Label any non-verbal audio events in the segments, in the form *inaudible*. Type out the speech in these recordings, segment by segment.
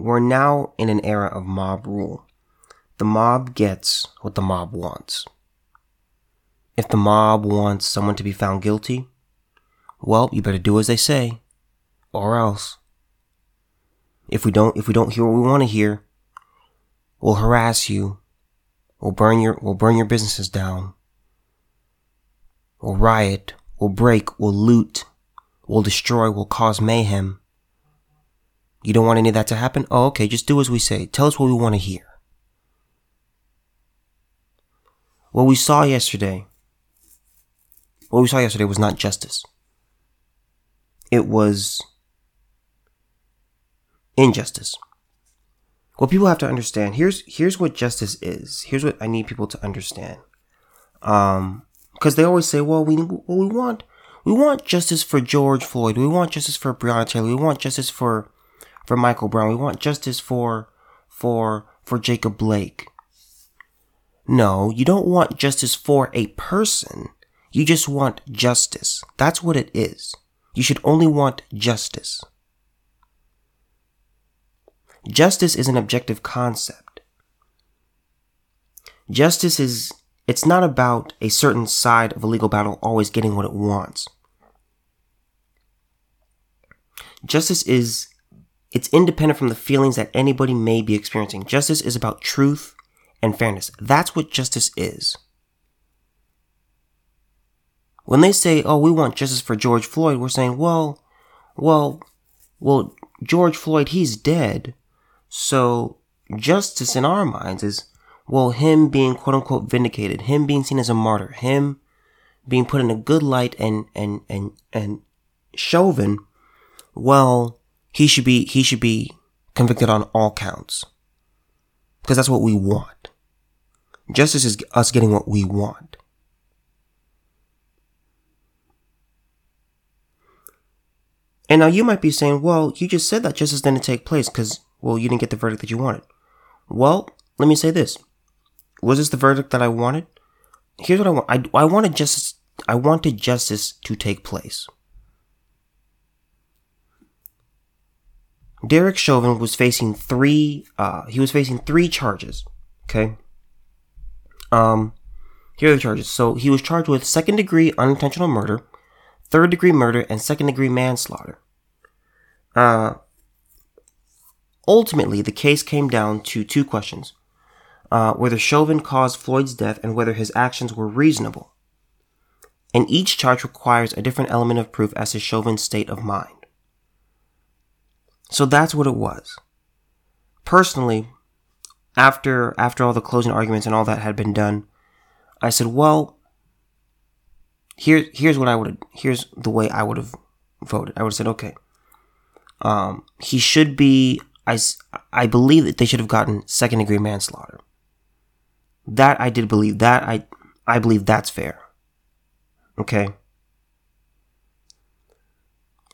we're now in an era of mob rule. The mob gets what the mob wants. If the mob wants someone to be found guilty, well, you better do as they say, or else. If we don't, if we don't hear what we want to hear, we'll harass you. We'll burn your, we'll burn your businesses down. We'll riot. We'll break. We'll loot. We'll destroy. We'll cause mayhem. You don't want any of that to happen? Oh, okay. Just do as we say. Tell us what we want to hear. What we saw yesterday, what we saw yesterday was not justice. It was injustice. What people have to understand, here's, here's what justice is. Here's what I need people to understand. Um, cause they always say, well, we, well, we want, we want justice for George Floyd. We want justice for Breonna Taylor. We want justice for, for Michael Brown. We want justice for, for, for Jacob Blake. No, you don't want justice for a person. You just want justice. That's what it is. You should only want justice. Justice is an objective concept. Justice is, it's not about a certain side of a legal battle always getting what it wants. Justice is, it's independent from the feelings that anybody may be experiencing. Justice is about truth and fairness. That's what justice is. When they say, oh, we want justice for George Floyd, we're saying, well, well, well, George Floyd, he's dead. So justice in our minds is, well, him being quote unquote vindicated, him being seen as a martyr, him being put in a good light and, and, and, and Chauvin, well, he should be, he should be convicted on all counts. Because that's what we want. Justice is us getting what we want. And now you might be saying, well, you just said that justice didn't take place because, well, you didn't get the verdict that you wanted. Well, let me say this. Was this the verdict that I wanted? Here's what I want. I, I wanted justice, I wanted justice to take place. Derek Chauvin was facing three, uh, he was facing three charges. Okay. Um, here are the charges. So he was charged with second degree unintentional murder, third degree murder, and second degree manslaughter. Uh, ultimately, the case came down to two questions. Uh, whether Chauvin caused Floyd's death and whether his actions were reasonable. And each charge requires a different element of proof as to Chauvin's state of mind. So that's what it was. Personally, after after all the closing arguments and all that had been done, I said, well, here here's what I would here's the way I would have voted. I would have said, okay, um, he should be. I I believe that they should have gotten second degree manslaughter. That I did believe. That I I believe that's fair. Okay.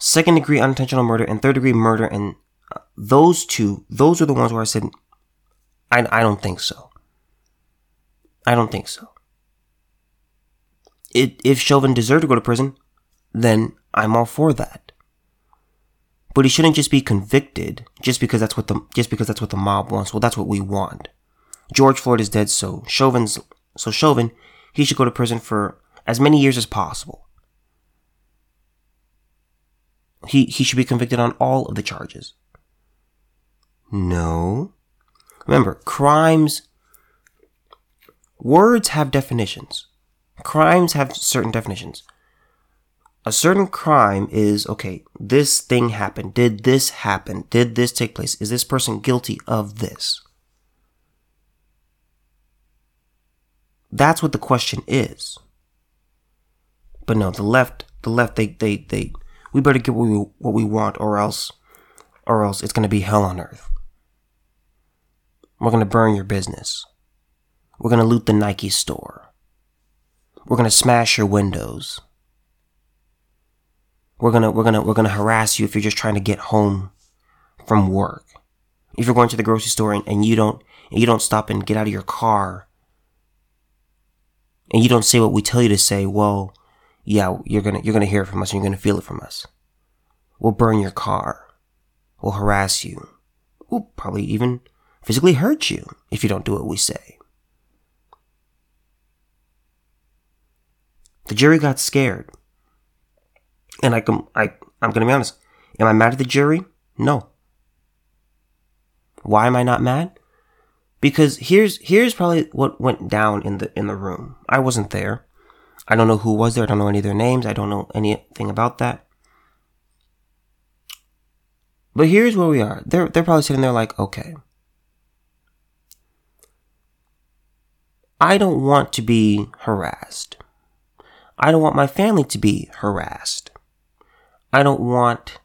Second degree unintentional murder and third degree murder and uh, those two, those are the ones where I said, I, I don't think so. I don't think so. It, if Chauvin deserved to go to prison, then I'm all for that. But he shouldn't just be convicted just because that's what the just because that's what the mob wants. Well, that's what we want. George Floyd is dead, so Chauvin's so Chauvin, he should go to prison for as many years as possible. He he should be convicted on all of the charges. No. Remember, crimes words have definitions. Crimes have certain definitions. A certain crime is okay, this thing happened. Did this happen? Did this take place? Is this person guilty of this? That's what the question is. But no, the left, the left, they, they, they, we better get what we, what we want or else, or else it's gonna be hell on earth. We're gonna burn your business. We're gonna loot the Nike store. We're gonna smash your windows. We're gonna, we're gonna, we're gonna harass you if you're just trying to get home from work. If you're going to the grocery store and, and you don't, and you don't stop and get out of your car and you don't say what we tell you to say, well, yeah, you're gonna, you're gonna hear from us and you're gonna feel it from us. We'll burn your car, We'll harass you, We'll probably even physically hurt you if you don't do what we say. The jury got scared. And I can, I, I'm gonna be honest. Am I mad at the jury? No. Why am I not mad? Because here's, here's probably what went down in the, in the room. I wasn't there. I don't know who was there. I don't know any of their names. I don't know anything about that. But here's where we are. They're, they're probably sitting there like, okay. I don't want to be harassed. I don't want my family to be harassed. I don't want,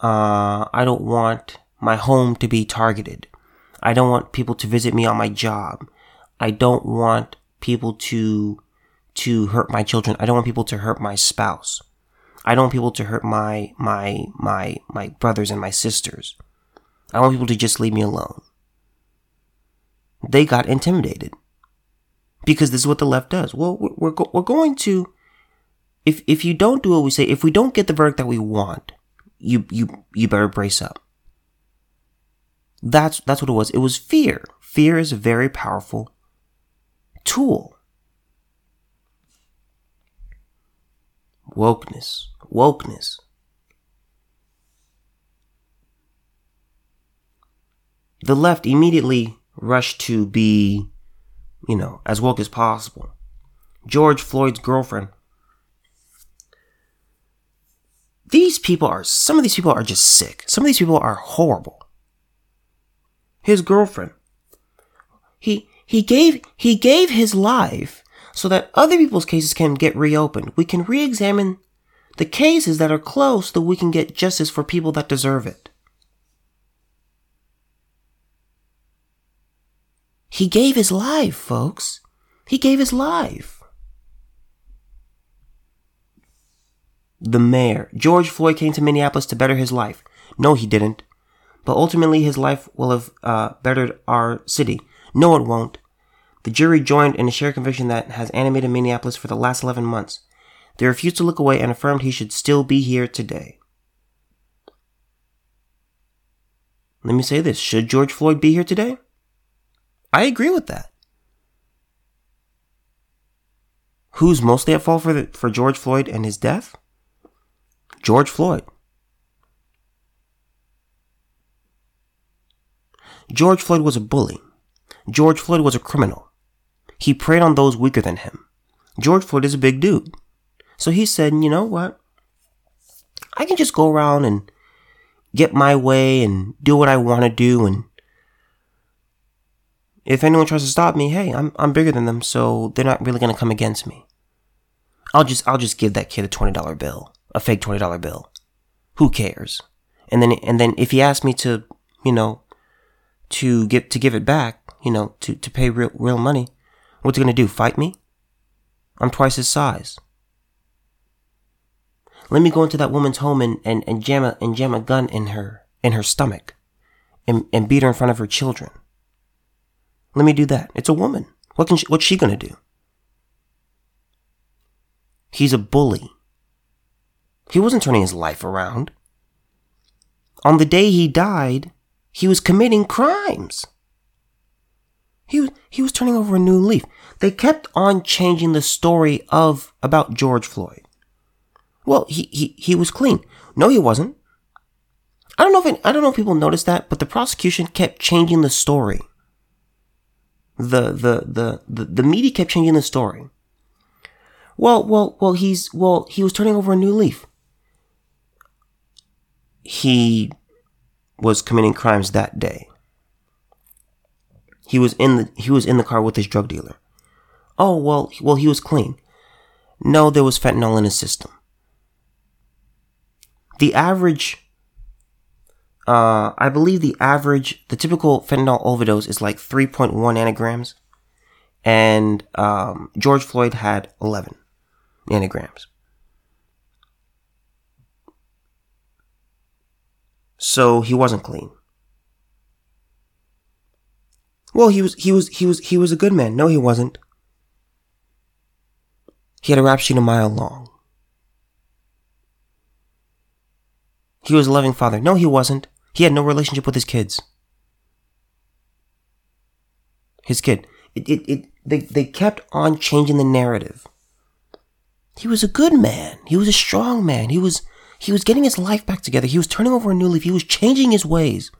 uh, I don't want my home to be targeted. I don't want people to visit me on my job. I don't want people to to hurt my children. I don't want people to hurt my spouse. I don't want people to hurt my my my my brothers and my sisters. I want people to just leave me alone. They got intimidated because this is what the left does. Well, we're we're, we're going to if if you don't do what we say, if we don't get the verdict that we want, you you you better brace up. That's that's what it was. It was fear. Fear is a very powerful tool. Wokeness, wokeness. The left immediately rushed to be, you know, as woke as possible. George Floyd's girlfriend. These people are, some of these people are just sick. Some of these people are horrible. His girlfriend. He, he gave, he gave his life so that other people's cases can get reopened. We can re examine the cases that are closed so we can get justice for people that deserve it. He gave his life, folks. He gave his life. The mayor, George Floyd, came to Minneapolis to better his life. No, he didn't. But ultimately, his life will have uh, bettered our city. No, it won't. The jury joined in a shared conviction that has animated Minneapolis for the last 11 months. They refused to look away and affirmed he should still be here today. Let me say this should George Floyd be here today? I agree with that. Who's mostly at fault for, the, for George Floyd and his death? George Floyd. George Floyd was a bully. George Floyd was a criminal. He preyed on those weaker than him. George Floyd is a big dude. So he said, you know what? I can just go around and get my way and do what I want to do and if anyone tries to stop me, hey, I'm I'm bigger than them, so they're not really gonna come against me. I'll just I'll just give that kid a twenty dollar bill, a fake twenty dollar bill. Who cares? And then and then if he asks me to, you know, to get to give it back, you know, to to pay real real money, What's he gonna do? Fight me? I'm twice his size. Let me go into that woman's home and, and, and jam a and jam a gun in her in her stomach and, and beat her in front of her children. Let me do that. It's a woman. What can she, what's she gonna do? He's a bully. He wasn't turning his life around. On the day he died, he was committing crimes. He was, he was turning over a new leaf. They kept on changing the story of about George Floyd. Well, he, he, he was clean. No, he wasn't. I don't know if I don't know if people noticed that, but the prosecution kept changing the story. The, the, the, the, the media kept changing the story. Well, well, well, he's, well, he was turning over a new leaf. He was committing crimes that day. He was in the he was in the car with his drug dealer. Oh well, well he was clean. No, there was fentanyl in his system. The average, uh, I believe the average, the typical fentanyl overdose is like 3.1 nanograms, and um, George Floyd had 11 nanograms. So he wasn't clean. Well, he was, he was, he was, he was a good man. No, he wasn't. He had a rap sheet a mile long. He was a loving father. No, he wasn't. He had no relationship with his kids. His kid. It, it, it, they, they kept on changing the narrative. He was a good man. He was a strong man. He was, he was getting his life back together. He was turning over a new leaf. He was changing his ways.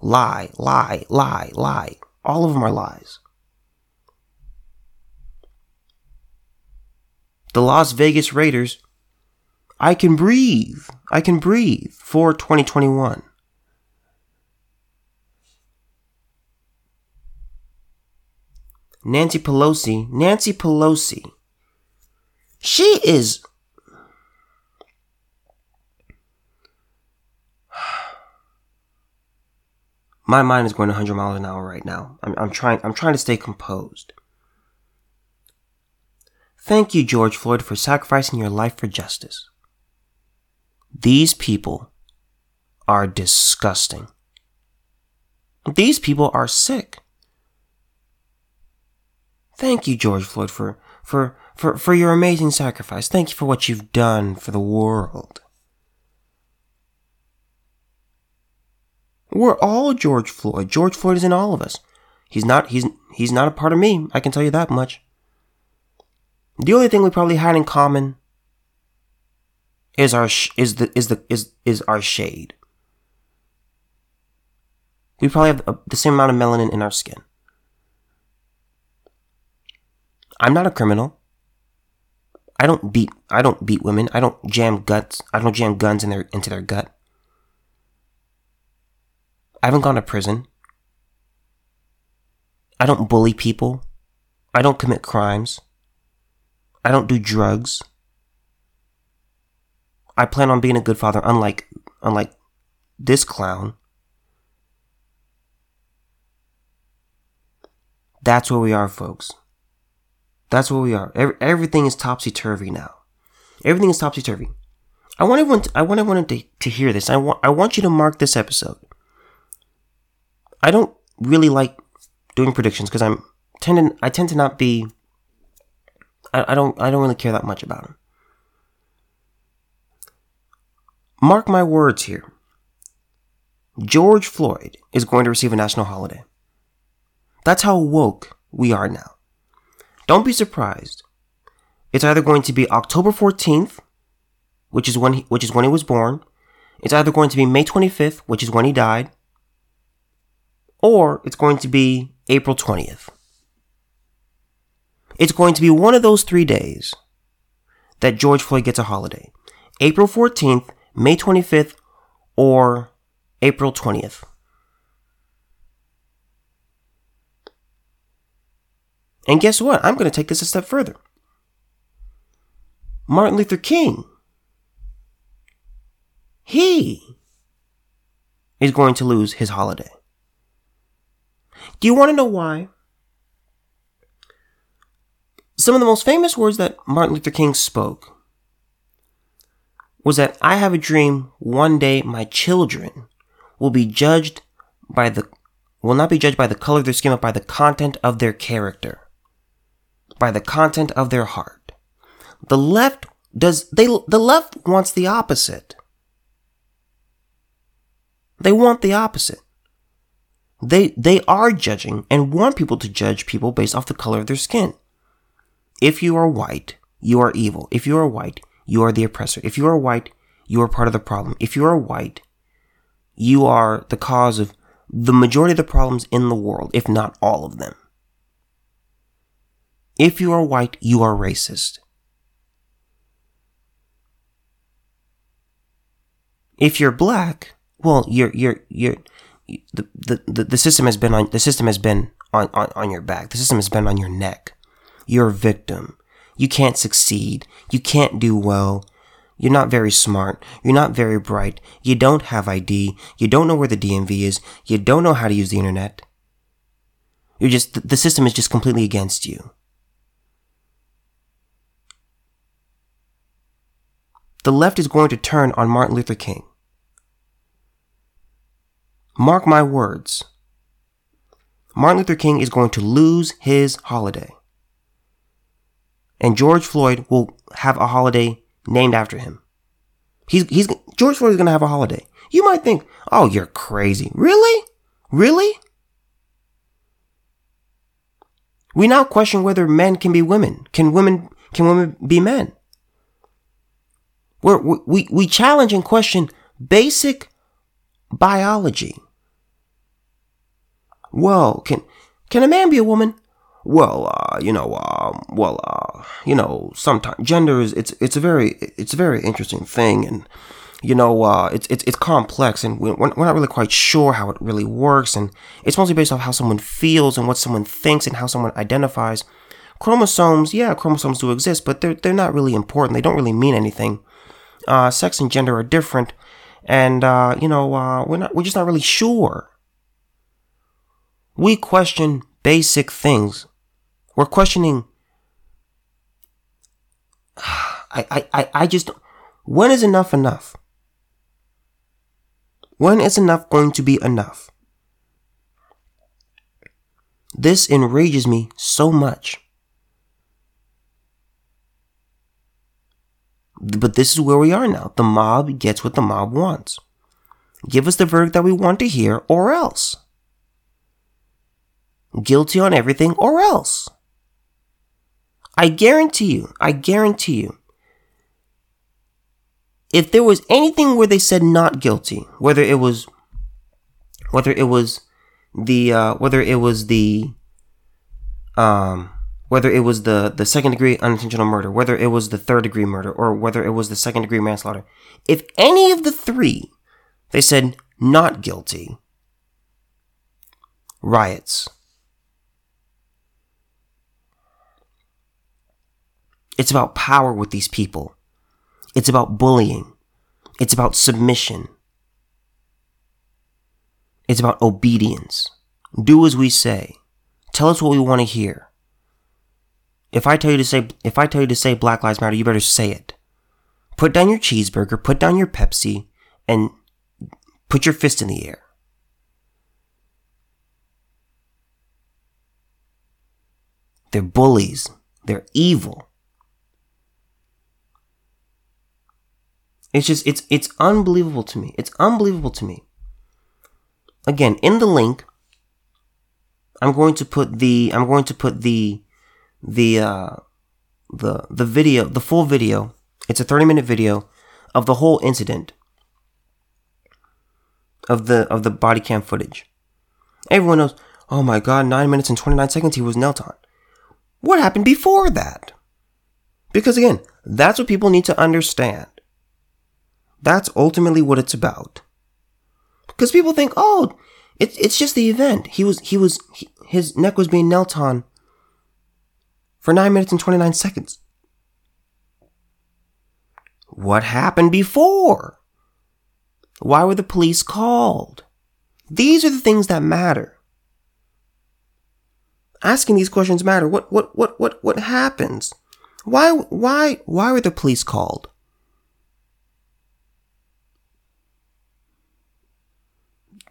Lie, lie, lie, lie. All of them are lies. The Las Vegas Raiders, I can breathe. I can breathe for 2021. Nancy Pelosi, Nancy Pelosi, she is. My mind is going 100 miles an hour right now. I'm, I'm trying. I'm trying to stay composed. Thank you, George Floyd, for sacrificing your life for justice. These people are disgusting. These people are sick. Thank you, George Floyd, for, for, for, for your amazing sacrifice. Thank you for what you've done for the world. We're all George Floyd. George Floyd is in all of us. He's not, he's, he's not a part of me. I can tell you that much. The only thing we probably had in common is our, sh- is the, is the, is, is our shade. We probably have a, the same amount of melanin in our skin. I'm not a criminal. I don't beat I don't beat women. I don't jam guts. I don't jam guns in their into their gut. I haven't gone to prison. I don't bully people. I don't commit crimes. I don't do drugs. I plan on being a good father unlike unlike this clown. That's where we are, folks. That's where we are. Every, everything is topsy turvy now. Everything is topsy turvy. I want everyone. To, I want everyone to, to hear this. I want. I want you to mark this episode. I don't really like doing predictions because I'm tend. I tend to not be. I, I don't. I don't really care that much about them. Mark my words here. George Floyd is going to receive a national holiday. That's how woke we are now. Don't be surprised. It's either going to be October 14th, which is when he, which is when he was born. It's either going to be May 25th, which is when he died, or it's going to be April 20th. It's going to be one of those 3 days that George Floyd gets a holiday. April 14th, May 25th, or April 20th. And guess what? I'm going to take this a step further. Martin Luther King, he is going to lose his holiday. Do you want to know why? Some of the most famous words that Martin Luther King spoke was that I have a dream one day my children will be judged by the will not be judged by the color of their skin but by the content of their character by the content of their heart. The left does they the left wants the opposite. They want the opposite. They they are judging and want people to judge people based off the color of their skin. If you are white, you are evil. If you are white, you are the oppressor. If you are white, you are part of the problem. If you are white, you are the cause of the majority of the problems in the world, if not all of them. If you are white, you are racist. If you're black, well, you're you're you're the, the, the system has been on the system has been on, on, on your back. The system has been on your neck. You're a victim. You can't succeed. You can't do well. You're not very smart. You're not very bright. You don't have ID. You don't know where the DMV is. You don't know how to use the internet. You're just, the system is just completely against you. the left is going to turn on Martin Luther King. Mark my words. Martin Luther King is going to lose his holiday. And George Floyd will have a holiday named after him. He's, he's, George Floyd is going to have a holiday. You might think, oh, you're crazy. Really? Really? We now question whether men can be women. Can women, can women be men? We're, we, we challenge and question basic biology. Well, can, can a man be a woman? Well, uh, you know, uh, well, uh, you know, sometimes gender is, it's, it's a very, it's a very interesting thing. And, you know, uh, it's, it's, it's complex and we're, we're not really quite sure how it really works. And it's mostly based off how someone feels and what someone thinks and how someone identifies. Chromosomes, yeah, chromosomes do exist, but they're, they're not really important. They don't really mean anything. Uh, sex and gender are different. And, uh, you know, uh, we're not, we're just not really sure. We question basic things. We're questioning. *sighs* I, I, I I just, when is enough enough? When is enough going to be enough? This enrages me so much. But this is where we are now. The mob gets what the mob wants. Give us the verdict that we want to hear, or else. Guilty on everything, or else. I guarantee you, I guarantee you, if there was anything where they said not guilty, whether it was, whether it was the, uh, whether it was the, um, whether it was the, the second degree unintentional murder, whether it was the third degree murder, or whether it was the second degree manslaughter, if any of the three they said not guilty, riots. It's about power with these people. It's about bullying. It's about submission. It's about obedience. Do as we say. Tell us what we want to hear. If I tell you to say if I tell you to say Black Lives Matter, you better say it. Put down your cheeseburger, put down your Pepsi, and put your fist in the air. They're bullies. They're evil. It's just it's it's unbelievable to me. It's unbelievable to me. Again, in the link, I'm going to put the I'm going to put the the uh the the video, the full video. It's a 30 minute video of the whole incident of the of the body cam footage. Everyone knows, oh my god, 9 minutes and 29 seconds he was knelt on. What happened before that? Because again, that's what people need to understand. That's ultimately what it's about. Because people think, oh, it's it's just the event. He was he was he, his neck was being knelt on for nine minutes and twenty nine seconds. What happened before? Why were the police called? These are the things that matter. Asking these questions matter. What what what what what happens? Why why why were the police called?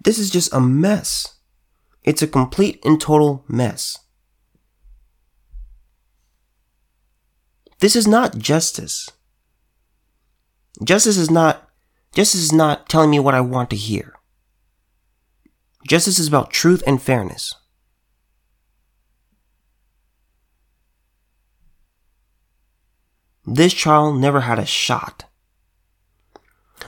This is just a mess. It's a complete and total mess. This is not justice. Justice is not justice is not telling me what I want to hear. Justice is about truth and fairness. This child never had a shot.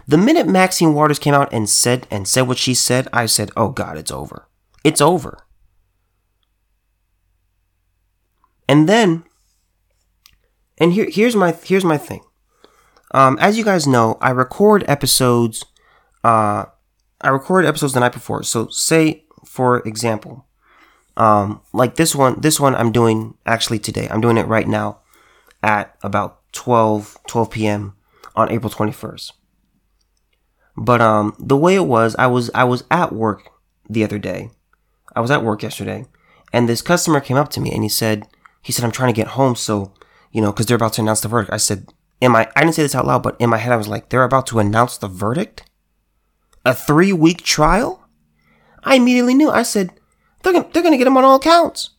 The minute Maxine Waters came out and said and said what she said, I said, "Oh God, it's over. It's over." And then, and here, here's my here's my thing. Um, as you guys know, I record episodes. Uh, I record episodes the night before. So, say for example, um, like this one, this one I'm doing actually today. I'm doing it right now at about 12 12 p.m. on April 21st. But um, the way it was, I was I was at work the other day. I was at work yesterday, and this customer came up to me and he said, he said, I'm trying to get home, so you know, because they're about to announce the verdict. I said, am I? I didn't say this out loud, but in my head, I was like, they're about to announce the verdict. A three week trial. I immediately knew. I said, they're gonna, they're gonna get him on all counts.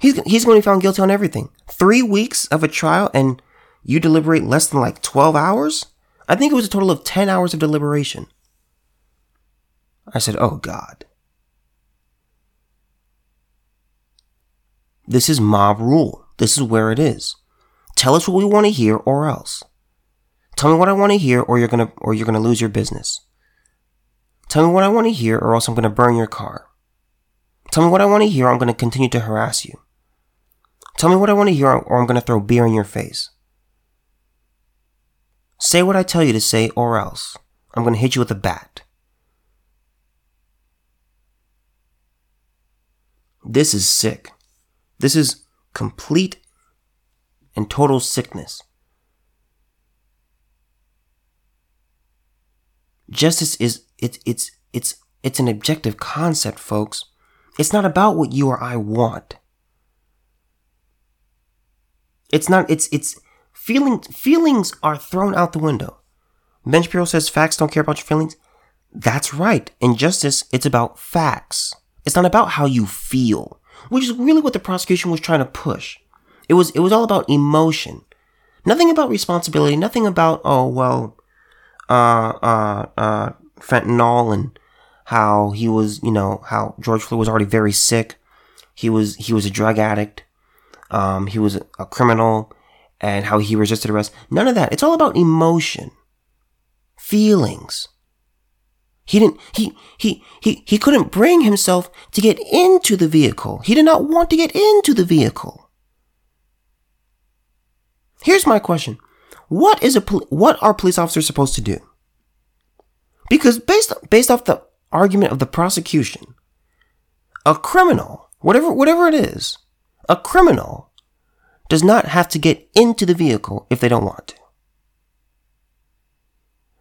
He's he's going to be found guilty on everything. Three weeks of a trial, and you deliberate less than like twelve hours. I think it was a total of 10 hours of deliberation. I said, Oh God. This is mob rule. This is where it is. Tell us what we want to hear or else. Tell me what I want to hear or you're going to or you're going to lose your business. Tell me what I want to hear or else I'm going to burn your car. Tell me what I want to hear or I'm going to continue to harass you. Tell me what I want to hear or I'm going to throw beer in your face. Say what I tell you to say or else I'm going to hit you with a bat. This is sick. This is complete and total sickness. Justice is it's it's it's it's an objective concept, folks. It's not about what you or I want. It's not it's it's feelings feelings are thrown out the window. Ben Shapiro says facts don't care about your feelings. That's right. In justice, it's about facts. It's not about how you feel, which is really what the prosecution was trying to push. It was it was all about emotion. Nothing about responsibility, nothing about oh well uh uh uh fentanyl and how he was, you know, how George Floyd was already very sick. He was he was a drug addict. Um he was a criminal and how he resisted arrest. None of that. It's all about emotion. Feelings. He didn't he he he he couldn't bring himself to get into the vehicle. He did not want to get into the vehicle. Here's my question. What is a what are police officers supposed to do? Because based based off the argument of the prosecution, a criminal, whatever whatever it is, a criminal does not have to get into the vehicle if they don't want to.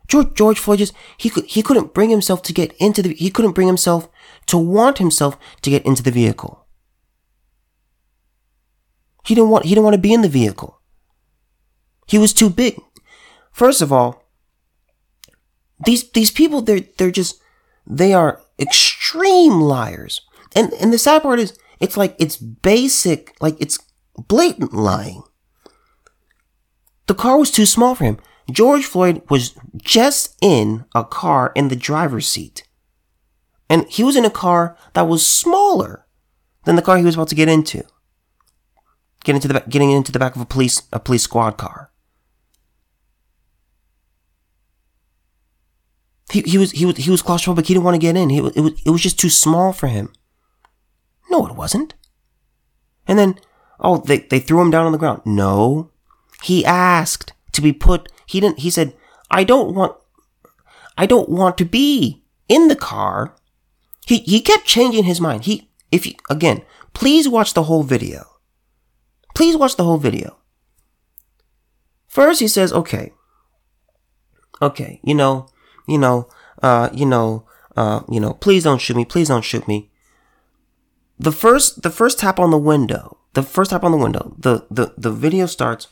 George George Floyd just he could he couldn't bring himself to get into the he couldn't bring himself to want himself to get into the vehicle. He didn't want he didn't want to be in the vehicle. He was too big. First of all, these these people they're they're just they are extreme liars. And and the sad part is it's like it's basic, like it's blatant lying. The car was too small for him. George Floyd was just in a car in the driver's seat. And he was in a car that was smaller than the car he was about to get into. Get into the getting into the back of a police a police squad car. He, he was he was he was claustrophobic. He didn't want to get in. He it was it was just too small for him. No, it wasn't. And then oh they they threw him down on the ground. No, he asked to be put. He didn't. He said I don't want I don't want to be in the car. He he kept changing his mind. He if you, again please watch the whole video. Please watch the whole video. First he says okay okay you know you know, uh, you know, uh, you know, please don't shoot me, please don't shoot me. The first, the first tap on the window, the first tap on the window, the, the, the video starts.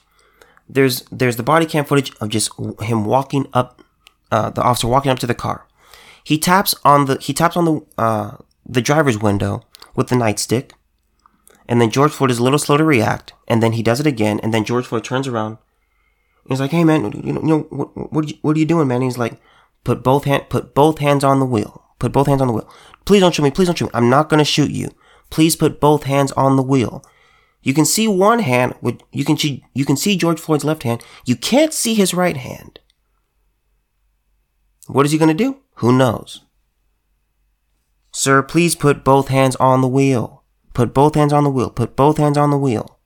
There's, there's the body cam footage of just him walking up, uh, the officer walking up to the car. He taps on the, he taps on the, uh, the driver's window with the nightstick. And then George Floyd is a little slow to react. And then he does it again. And then George Floyd turns around. He's like, "Hey man, you know, you know what, what, are you, what are you doing, man?" he's like, Put both hand, put both hands on the wheel. Put both hands on the wheel. Please don't shoot me. Please don't shoot me. I'm not to shoot you. Please put both hands on the wheel. You can see one hand you can see, you can see George Floyd's left hand. You can't see his right hand. What is he going to do? Who knows? Sir, please put both hands on the wheel. Put both hands on the wheel. Put both hands on the wheel.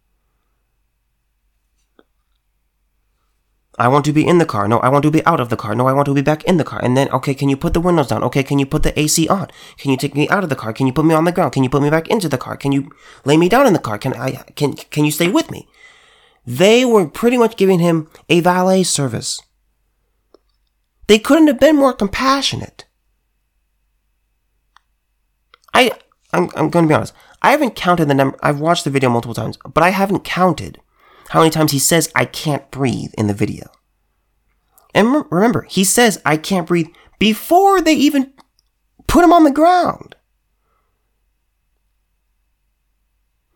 I want to be in the car. No, I want to be out of the car. No, I want to be back in the car. And then, okay, can you put the windows down? Okay, can you put the AC on? Can you take me out of the car? Can you put me on the ground? Can you put me back into the car? Can you lay me down in the car? Can I, can, can you stay with me? They were pretty much giving him a valet service. They couldn't have been more compassionate. I, I'm, I'm going to be honest. I haven't counted the number. I've watched the video multiple times, but I haven't counted how many times he says, I can't breathe in the video. And remember, he says, I can't breathe before they even put him on the ground.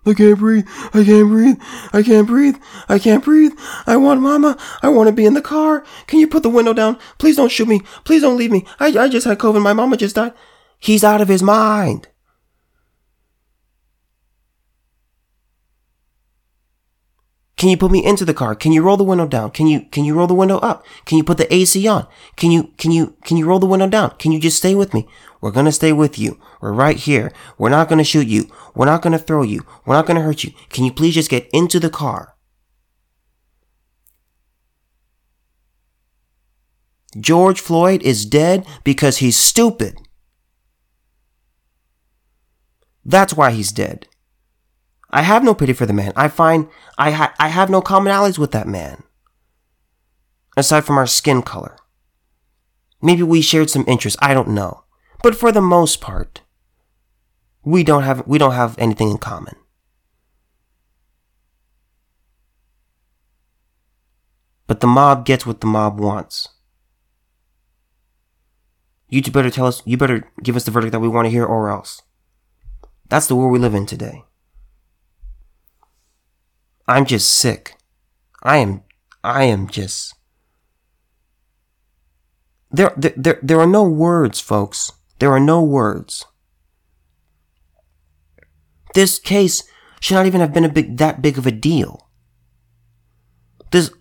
I can't breathe. I can't breathe. I can't breathe. I can't breathe. I want mama. I want to be in the car. Can you put the window down? Please don't shoot me. Please don't leave me. I, I just had COVID. My mama just died. He's out of his mind. Can you put me into the car? Can you roll the window down? Can you can you roll the window up? Can you put the AC on? Can you can you can you roll the window down? Can you just stay with me? We're to stay with you. We're right here. We're not to shoot you. We're not to throw you. We're not to hurt you. Can you please just get into the car? George Floyd is dead because he's stupid. That's why he's dead. I have no pity for the man. I find I, ha- I have no commonalities with that man. Aside from our skin color. Maybe we shared some interests. I don't know. But for the most part, we don't have, we don't have anything in common. But the mob gets what the mob wants. You better tell us, you better give us the verdict that we want to hear or else. That's the world we live in today. I'm just sick. I am, I am just. There, there, there, are no words, folks. There are no words. This case should not even have been a big, that big of a deal. This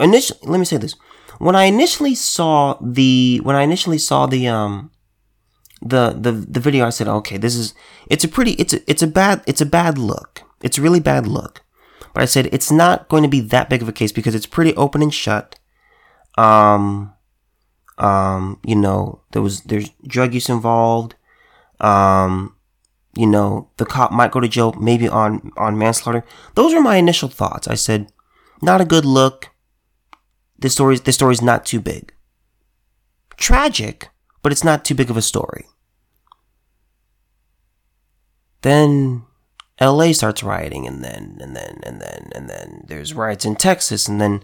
initially, let me say this. When I initially saw the, when I initially saw the, um, the, the, the video, I said, okay, this is, it's a pretty, it's a, it's a bad, it's a bad look. It's a really bad look. But I said it's not going to be that big of a case because it's pretty open and shut. Um, um, you know, there was there's drug use involved. Um, you know, the cop might go to jail maybe on on manslaughter. Those were my initial thoughts. I said, not a good look. This story's this story's not too big. Tragic, but it's not too big of a story. Then LA starts rioting and then and then and then and then there's riots in Texas and then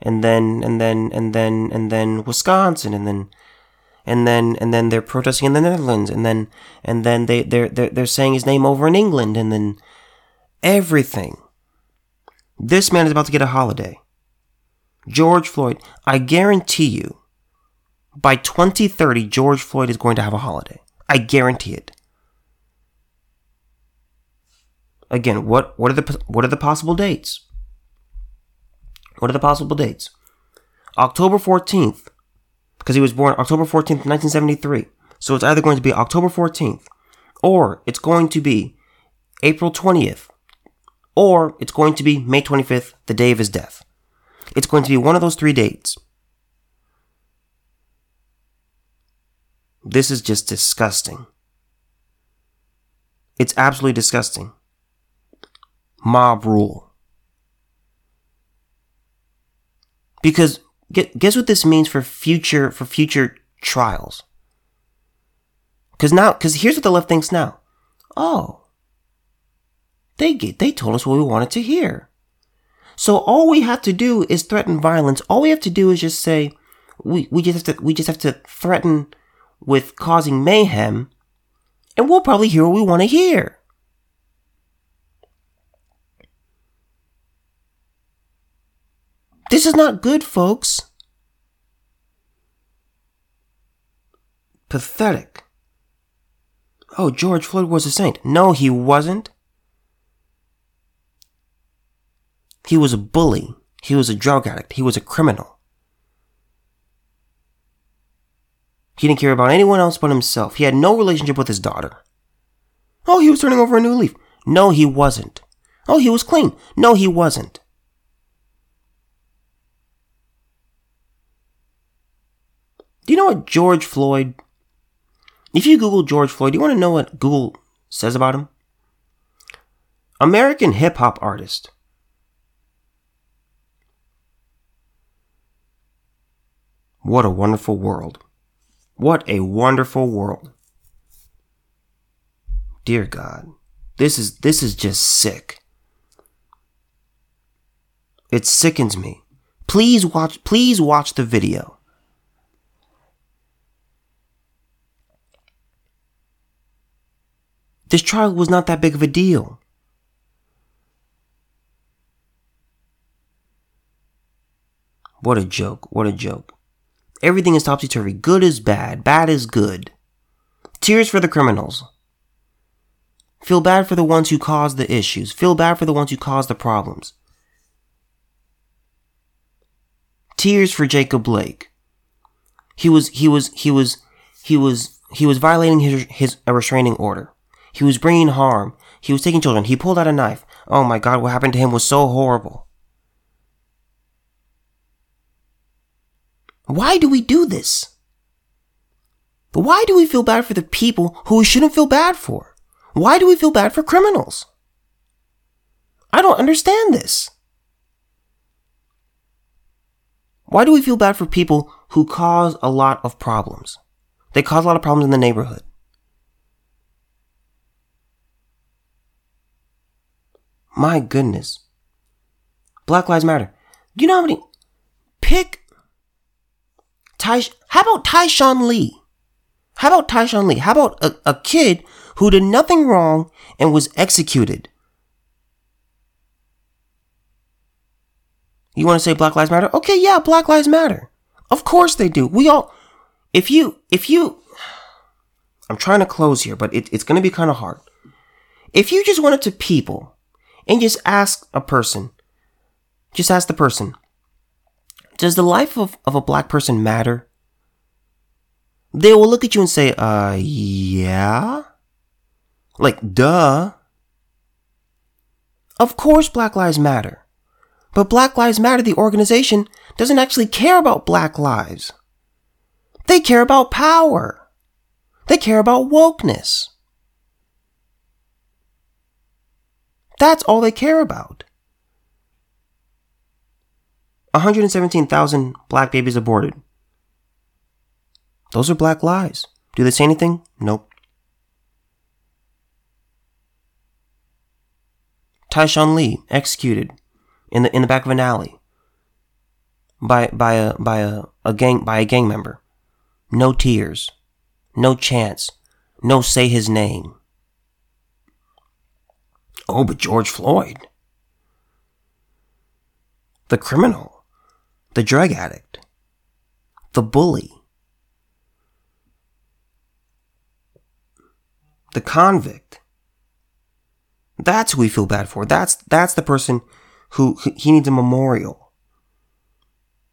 and then and then and then and then Wisconsin and then and then and then they're protesting in the Netherlands and then and then they they're they're, they're saying his name over in England and then everything. This man is about to get a holiday. George Floyd, I guarantee you, by 2030, George Floyd is going to have a holiday. I guarantee it. Again, what what are the what are the possible dates? What are the possible dates? October 14th, because he was born October 14th, 1973. So it's either going to be October 14th, or it's going to be April 20th, or it's going to be May 25th, the day of his death. It's going to be one of those three dates. This is just disgusting. It's absolutely disgusting mob rule. Because guess what this means for future for future trials. Because now, because here's what the left thinks now. Oh, they get they told us what we wanted to hear. So all we have to do is threaten violence. All we have to do is just say we, we just have to we just have to threaten with causing mayhem, and we'll probably hear what we want to hear. This is not good, folks. Pathetic. Oh, George Floyd was a saint. No, he wasn't. He was a bully. He was a drug addict. He was a criminal. He didn't care about anyone else but himself. He had no relationship with his daughter. Oh, he was turning over a new leaf. No, he wasn't. Oh, he was clean. No, he wasn't. Do you know what George Floyd? If you Google George Floyd, do you want to know what Google says about him? American hip hop artist. What a wonderful world. What a wonderful world. Dear God. This is this is just sick. It sickens me. Please watch please watch the video. This trial was not that big of a deal. What a joke. What a joke. Everything is topsy turvy. Good is bad. Bad is good. Tears for the criminals. Feel bad for the ones who caused the issues. Feel bad for the ones who caused the problems. Tears for Jacob Blake. He was, he was, he was, he was, he was violating his, his a restraining order. He was bringing harm. He was taking children. He pulled out a knife. Oh my god, what happened to him was so horrible. Why do we do this? Why do we feel bad for the people who we shouldn't feel bad for? Why do we feel bad for criminals? I don't understand this. Why do we feel bad for people who cause a lot of problems? They cause a lot of problems in the neighborhood. My goodness. Black Lives Matter. You know how many? Pick. Ty, how about Tyshawn Lee? How about Tyshawn Lee? How about a, a kid who did nothing wrong and was executed? You want to say Black Lives Matter? Okay, yeah, Black Lives Matter. Of course they do. We all, if you, if you, I'm trying to close here, but it, it's going to be kind of hard. If you just wanted to people and just ask a person, just ask the person, does the life of, of a black person matter? They will look at you and say, uh, yeah. Like, duh. Of course, Black Lives Matter. But Black Lives Matter, the organization, doesn't actually care about black lives. They care about power. They care about wokeness. That's all they care about. 117,000 black babies aborted. Those are black lies. Do they say anything? Nope. Tyshawn Lee executed in the in the back of an alley by by a by a, a gang by a gang member. No tears. No chance. No say his name. Oh, but George Floyd. The criminal. The drug addict. The bully. The convict. That's who we feel bad for. That's that's the person who, who he needs a memorial.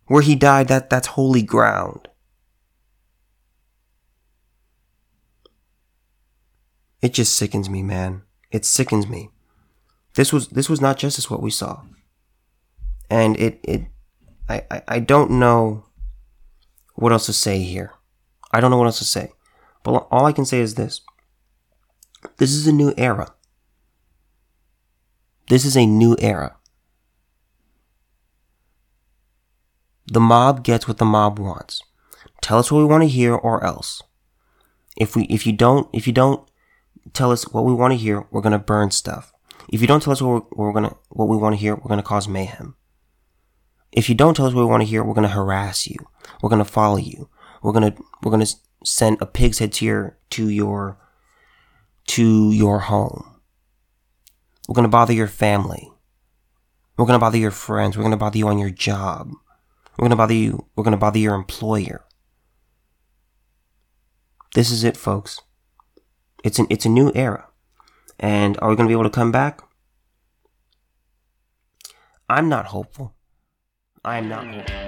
Where he died, that that's holy ground. It just sickens me, man. It sickens me. This was this was not justice what we saw. And it it I, I, I don't know what else to say here. I don't know what else to say. But all I can say is this. This is a new era. This is a new era. The mob gets what the mob wants. Tell us what we want to hear or else. If we if you don't if you don't tell us what we want to hear, we're gonna burn stuff. If you don't tell us what we're, we're gonna what we want to hear, we're gonna cause mayhem. If you don't tell us what we want to hear, we're gonna harass you. We're gonna follow you. We're gonna we're gonna send a pig's head to your to your to your home. We're gonna bother your family. We're gonna bother your friends. We're gonna bother you on your job. We're gonna bother you. We're gonna bother your employer. This is it, folks. It's an it's a new era. And are we going to be able to come back? I'm not hopeful. I am not hopeful.